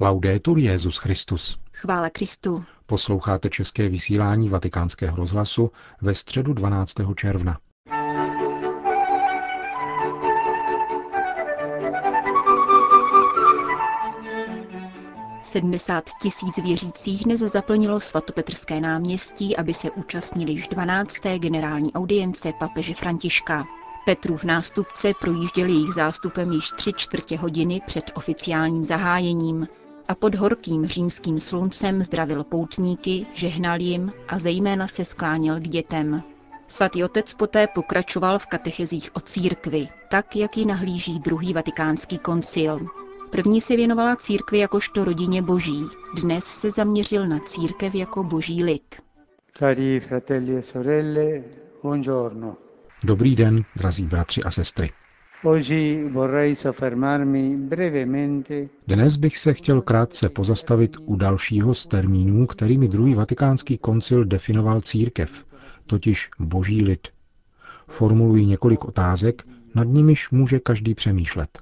Laudetur Jezus Christus. Chvála Kristu. Posloucháte české vysílání Vatikánského rozhlasu ve středu 12. června. Sedmdesát tisíc věřících dnes zaplnilo svatopetrské náměstí, aby se účastnili již 12. generální audience papeže Františka. Petrův nástupce projížděl jejich zástupem již tři čtvrtě hodiny před oficiálním zahájením a pod horkým římským sluncem zdravil poutníky, žehnal jim a zejména se skláněl k dětem. Svatý otec poté pokračoval v katechezích o církvi, tak, jak ji nahlíží druhý vatikánský koncil. První se věnovala církvi jakožto rodině boží, dnes se zaměřil na církev jako boží lid. Cari fratelli e sorelle, buongiorno. Dobrý den, drazí bratři a sestry. Dnes bych se chtěl krátce pozastavit u dalšího z termínů, kterými druhý vatikánský koncil definoval církev, totiž boží lid. Formuluji několik otázek, nad nimiž může každý přemýšlet.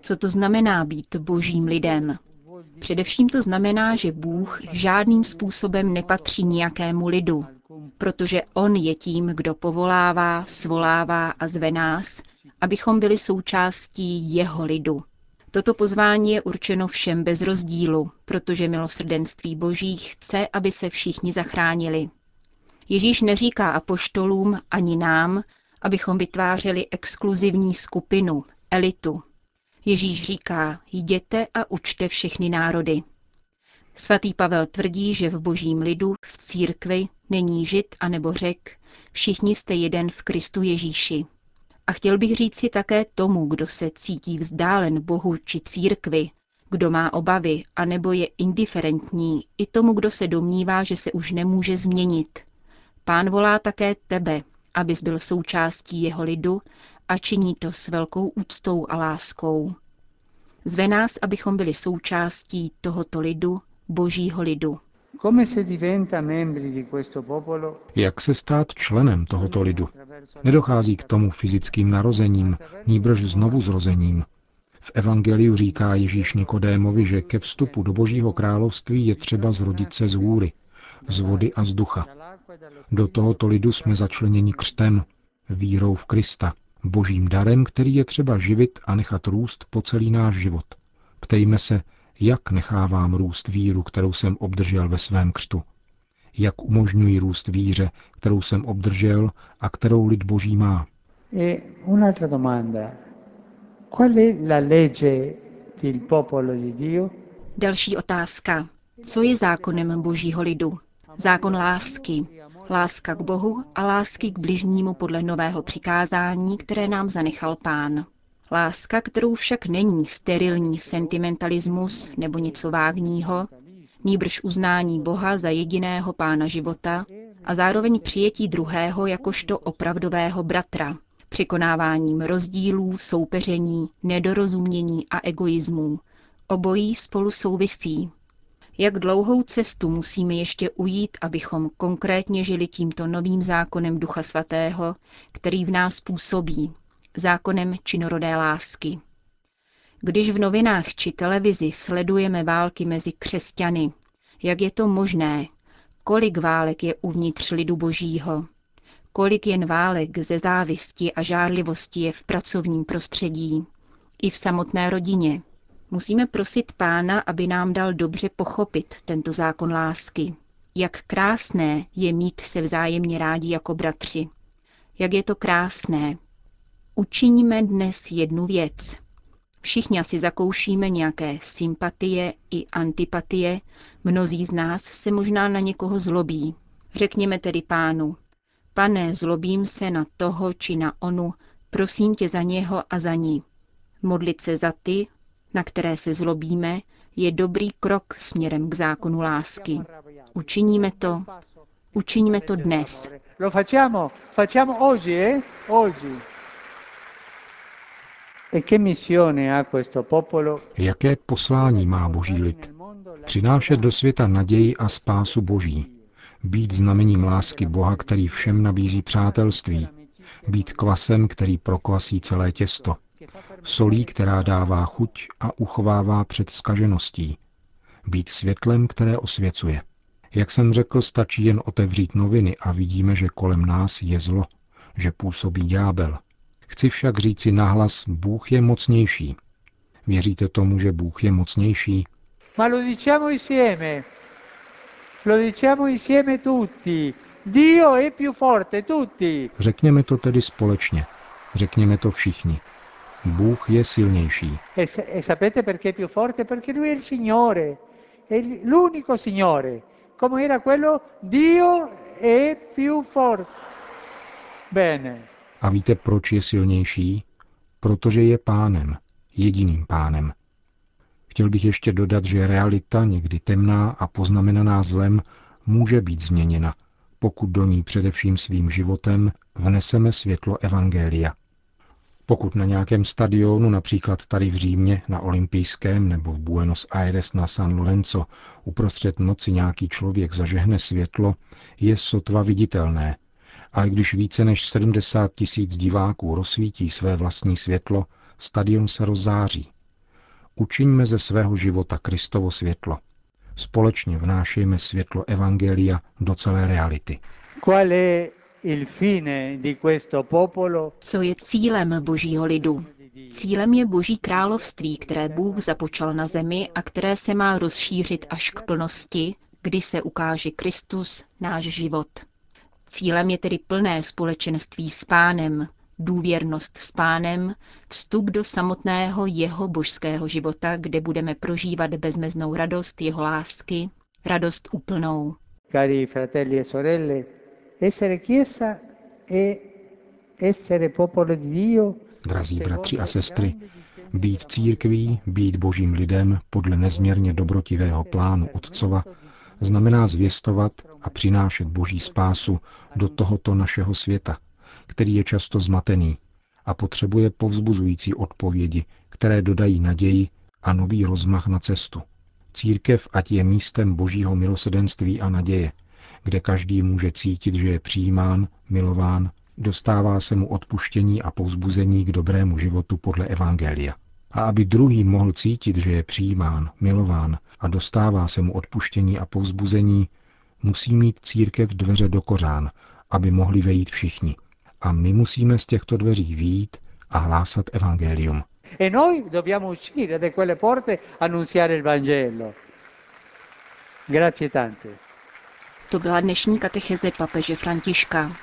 Co to znamená být božím lidem? Především to znamená, že Bůh žádným způsobem nepatří nějakému lidu, protože On je tím, kdo povolává, svolává a zve nás, abychom byli součástí Jeho lidu. Toto pozvání je určeno všem bez rozdílu, protože milosrdenství Boží chce, aby se všichni zachránili. Ježíš neříká apoštolům ani nám, abychom vytvářeli exkluzivní skupinu, elitu, Ježíš říká, jděte a učte všechny národy. Svatý Pavel tvrdí, že v božím lidu, v církvi, není žid a nebo řek, všichni jste jeden v Kristu Ježíši. A chtěl bych říct si také tomu, kdo se cítí vzdálen Bohu či církvi, kdo má obavy a nebo je indiferentní, i tomu, kdo se domnívá, že se už nemůže změnit. Pán volá také tebe, abys byl součástí jeho lidu a činí to s velkou úctou a láskou. Zve nás, abychom byli součástí tohoto lidu, božího lidu. Jak se stát členem tohoto lidu? Nedochází k tomu fyzickým narozením, nýbrž znovu zrozením. V Evangeliu říká Ježíš Nikodémovi, že ke vstupu do Božího království je třeba zrodit se z hůry, z vody a z ducha. Do tohoto lidu jsme začleněni křtem, vírou v Krista, božím darem, který je třeba živit a nechat růst po celý náš život. Ptejme se, jak nechávám růst víru, kterou jsem obdržel ve svém křtu. Jak umožňuji růst víře, kterou jsem obdržel a kterou lid boží má. E un'altra domanda. Qual è la legge del popolo di Dio? Další otázka. Co je zákonem božího lidu? Zákon lásky, Láska k Bohu a lásky k bližnímu podle nového přikázání, které nám zanechal Pán. Láska, kterou však není sterilní sentimentalismus nebo něco vágního, nýbrž uznání Boha za jediného pána života a zároveň přijetí druhého jakožto opravdového bratra, překonáváním rozdílů, soupeření, nedorozumění a egoismů. Obojí spolu souvisí, jak dlouhou cestu musíme ještě ujít, abychom konkrétně žili tímto novým zákonem Ducha Svatého, který v nás působí, zákonem činorodé lásky. Když v novinách či televizi sledujeme války mezi křesťany, jak je to možné, kolik válek je uvnitř lidu božího, kolik jen válek ze závisti a žárlivosti je v pracovním prostředí, i v samotné rodině, Musíme prosit Pána, aby nám dal dobře pochopit tento zákon lásky. Jak krásné je mít se vzájemně rádi jako bratři. Jak je to krásné. Učiníme dnes jednu věc. Všichni asi zakoušíme nějaké sympatie i antipatie, mnozí z nás se možná na někoho zlobí. Řekněme tedy pánu, pane, zlobím se na toho či na onu, prosím tě za něho a za ní. Modlit se za ty, na které se zlobíme, je dobrý krok směrem k zákonu lásky. Učiníme to, učiníme to dnes. E Jaké poslání má boží lid? Přinášet do světa naději a spásu boží. Být znamením lásky Boha, který všem nabízí přátelství. Být kvasem, který prokvasí celé těsto Solí, která dává chuť a uchovává před skažeností. Být světlem, které osvěcuje. Jak jsem řekl, stačí jen otevřít noviny a vidíme, že kolem nás je zlo, že působí ďábel. Chci však říci nahlas, Bůh je mocnější. Věříte tomu, že Bůh je mocnější? Ma lo diciamo insieme. Lo diciamo insieme tutti. Dio è più forte, tutti. Řekněme to tedy společně. Řekněme to všichni. Bůh je silnější. E, e sapete perché è più forte? Perché lui è il Signore. È l'unico Signore. Come era quello? Dio è più forte. Bene. A víte, proč je silnější? Protože je pánem, jediným pánem. Chtěl bych ještě dodat, že realita, někdy temná a poznamenaná zlem, může být změněna, pokud do ní především svým životem vneseme světlo Evangelia. Pokud na nějakém stadionu, například tady v Římě na Olympijském nebo v Buenos Aires na San Lorenzo, uprostřed noci nějaký člověk zažehne světlo, je sotva viditelné. Ale když více než 70 tisíc diváků rozsvítí své vlastní světlo, stadion se rozzáří. Učiňme ze svého života Kristovo světlo. Společně vnášejme světlo Evangelia do celé reality. Qual è il fine di questo popolo? Co je cílem božího lidu? Cílem je boží království, které Bůh započal na zemi a které se má rozšířit až k plnosti, kdy se ukáže Kristus, náš život. Cílem je tedy plné společenství s pánem, důvěrnost s pánem, vstup do samotného jeho božského života, kde budeme prožívat bezmeznou radost jeho lásky, radost úplnou. Cari fratelli e sorelle, essere chiesa e essere popolo di Dio Drazí bratři a sestry, být církví, být božím lidem podle nezměrně dobrotivého plánu Otcova, znamená zvěstovat a přinášet boží spásu do tohoto našeho světa, který je často zmatený a potřebuje povzbuzující odpovědi, které dodají naději a nový rozmach na cestu. Církev ať je místem božího milosedenství a naděje, kde každý může cítit, že je přijímán, milován, dostává se mu odpuštění a povzbuzení k dobrému životu podle Evangelia. A aby druhý mohl cítit, že je přijímán, milován a dostává se mu odpuštění a povzbuzení, musí mít církev dveře do kořán, aby mohli vejít všichni. A my musíme z těchto dveří výjít a hlásat evangelium. e noi dobbiamo uscire da quelle porte annunziare il Vangelo. Grazie tante. To byla dnešní katecheze papeže Františka.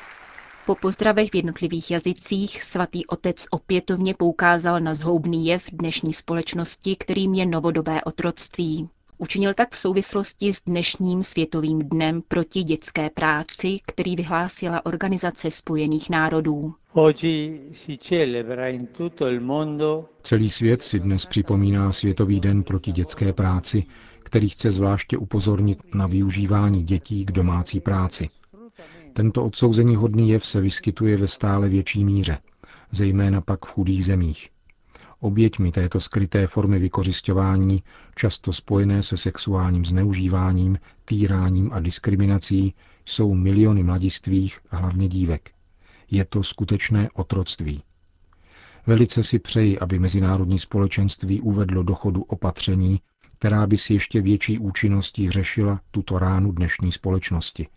Po pozdravech v jednotlivých jazycích svatý otec opětovně poukázal na zhoubný jev dnešní společnosti, kterým je novodobé otroctví. Učinil tak v souvislosti s dnešním světovým dnem proti dětské práci, který vyhlásila Organizace spojených národů. Oggi si celebra in tutto il mondo Celý svět si dnes připomíná Světový den proti dětské práci, který chce zvláště upozornit na využívání dětí k domácí práci. Tento odsouzení hodný jev se vyskytuje ve stále větší míře, zejména pak v chudých zemích. Oběťmi této skryté formy vykořišťování, často spojené se sexuálním zneužíváním, týráním a diskriminací, jsou miliony mladistvých a hlavně dívek. Je to skutečné otroctví. Velice si přeji, aby mezinárodní společenství uvedlo do chodu opatření, která by si ještě větší účinností řešila tuto ránu dnešní společnosti.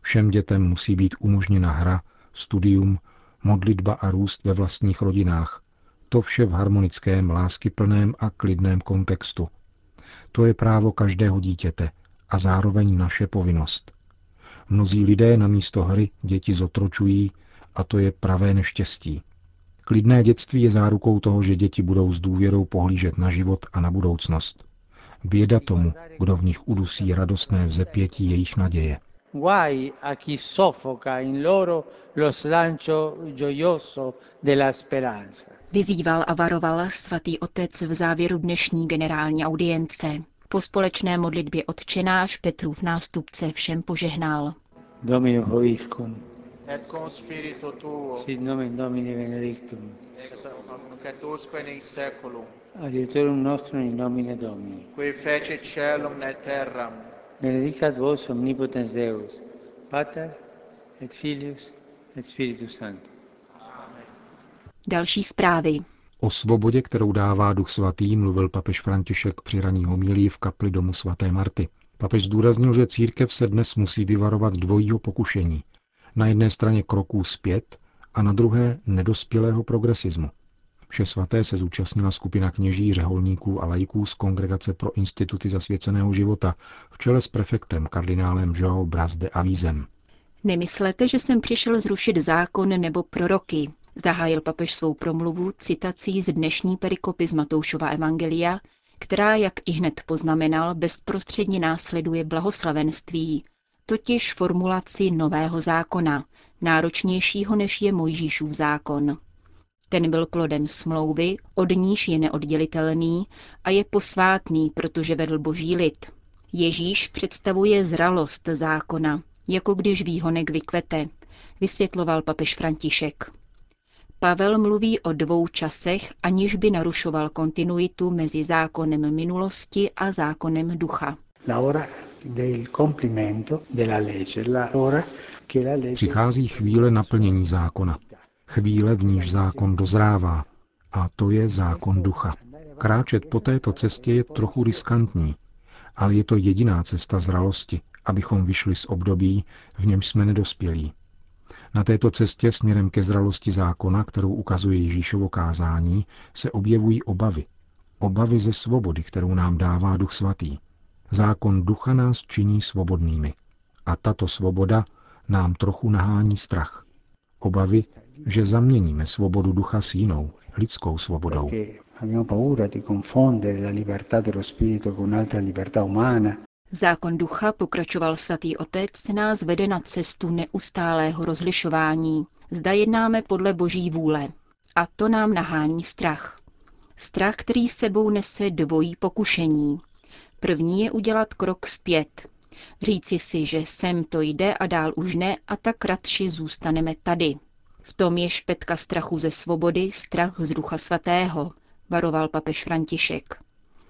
Všem dětem musí být umožněna hra, studium, modlitba a růst ve vlastních rodinách. To vše v harmonickém, láskyplném a klidném kontextu. To je právo každého dítěte a zároveň naše povinnost. Mnozí lidé na místo hry děti zotročují a to je pravé neštěstí. Klidné dětství je zárukou toho, že děti budou s důvěrou pohlížet na život a na budoucnost. Běda tomu, kdo v nich udusí radostné vzepětí jejich naděje. Guai a chi soffoca in loro lo slancio gioioso della speranza. Vyzýval a varoval svatý otec v závěru dnešní generální audience. Po společné modlitbě odčenáš Petrův nástupce všem požehnal. Domino Hoiscum, et con spiritu tuo, sit nomen Domini benedictum, et usque in seculum, adiutorium nostrum in nomine Domini. qui fecit celum et terram, Benedicat vos omnipotens Deus, Pater et Filius et Spiritus Sanctus. Další zprávy. O svobodě, kterou dává Duch Svatý, mluvil papež František při raní homílii v kapli domu svaté Marty. Papež zdůraznil, že církev se dnes musí vyvarovat dvojího pokušení. Na jedné straně kroků zpět a na druhé nedospělého progresismu. Vše svaté se zúčastnila skupina kněží, řeholníků a lajků z Kongregace pro instituty zasvěceného života v čele s prefektem kardinálem João Bras de Avízem. Nemyslete, že jsem přišel zrušit zákon nebo proroky, zahájil papež svou promluvu citací z dnešní perikopy z Matoušova Evangelia, která, jak i hned poznamenal, bezprostředně následuje blahoslavenství, totiž formulaci nového zákona, náročnějšího než je Mojžíšův zákon. Ten byl plodem smlouvy, od níž je neoddělitelný a je posvátný, protože vedl boží lid. Ježíš představuje zralost zákona, jako když výhonek vykvete, vysvětloval papež František. Pavel mluví o dvou časech, aniž by narušoval kontinuitu mezi zákonem minulosti a zákonem ducha. Přichází chvíle naplnění zákona. Chvíle, v níž zákon dozrává. A to je zákon ducha. Kráčet po této cestě je trochu riskantní, ale je to jediná cesta zralosti, abychom vyšli z období, v něm jsme nedospělí. Na této cestě směrem ke zralosti zákona, kterou ukazuje Ježíšovo kázání, se objevují obavy. Obavy ze svobody, kterou nám dává Duch Svatý. Zákon ducha nás činí svobodnými. A tato svoboda nám trochu nahání strach. Obavy, že zaměníme svobodu ducha s jinou, lidskou svobodou. Zákon ducha, pokračoval svatý otec, nás vede na cestu neustálého rozlišování. Zda jednáme podle boží vůle. A to nám nahání strach. Strach, který sebou nese dvojí pokušení. První je udělat krok zpět. Říci si, že sem to jde a dál už ne a tak radši zůstaneme tady. V tom je špetka strachu ze svobody, strach z ducha svatého, varoval papež František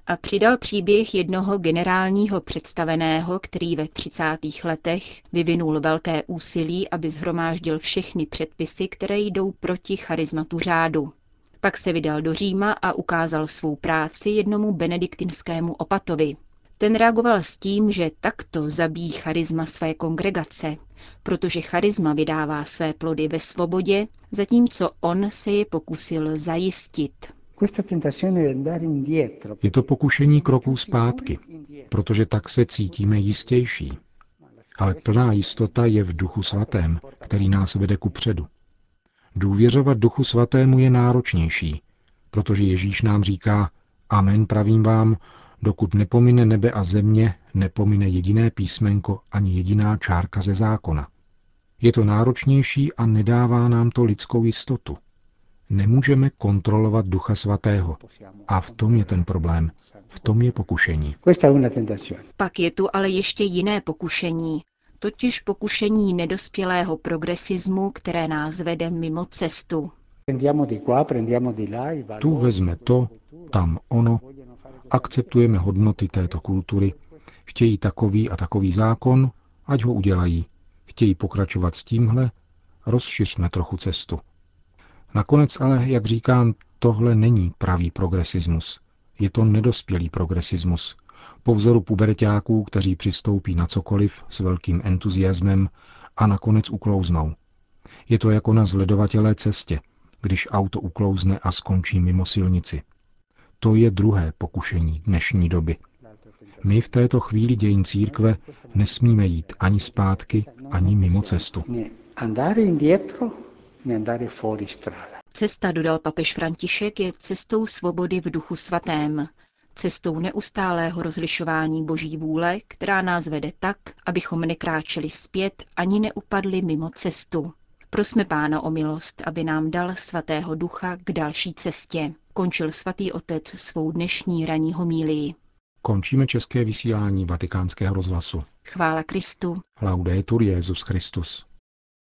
a přidal příběh jednoho generálního představeného, který ve 30. letech vyvinul velké úsilí, aby zhromáždil všechny předpisy, které jdou proti charizmatu řádu. Pak se vydal do Říma a ukázal svou práci jednomu benediktinskému opatovi. Ten reagoval s tím, že takto zabíjí charisma své kongregace, protože charisma vydává své plody ve svobodě, zatímco on se je pokusil zajistit. Je to pokušení kroků zpátky, protože tak se cítíme jistější. Ale plná jistota je v duchu svatém, který nás vede ku předu. Důvěřovat duchu svatému je náročnější, protože Ježíš nám říká, amen pravím vám, dokud nepomine nebe a země, nepomine jediné písmenko ani jediná čárka ze zákona. Je to náročnější a nedává nám to lidskou jistotu nemůžeme kontrolovat Ducha Svatého. A v tom je ten problém. V tom je pokušení. Pak je tu ale ještě jiné pokušení, totiž pokušení nedospělého progresismu, které nás vede mimo cestu. Tu vezme to, tam ono, akceptujeme hodnoty této kultury, chtějí takový a takový zákon, ať ho udělají. Chtějí pokračovat s tímhle, rozšiřme trochu cestu. Nakonec ale, jak říkám, tohle není pravý progresismus. Je to nedospělý progresismus. Po vzoru pubertáků, kteří přistoupí na cokoliv s velkým entuziasmem a nakonec uklouznou. Je to jako na zledovatělé cestě, když auto uklouzne a skončí mimo silnici. To je druhé pokušení dnešní doby. My v této chvíli dějin církve nesmíme jít ani zpátky, ani mimo cestu. Cesta, dodal papež František, je cestou svobody v duchu svatém, cestou neustálého rozlišování boží vůle, která nás vede tak, abychom nekráčeli zpět ani neupadli mimo cestu. Prosme Pána o milost, aby nám dal svatého ducha k další cestě. Končil svatý otec svou dnešní ranní homílii. Končíme české vysílání vatikánského rozhlasu. Chvála Kristu. Laudetur Jezus Christus.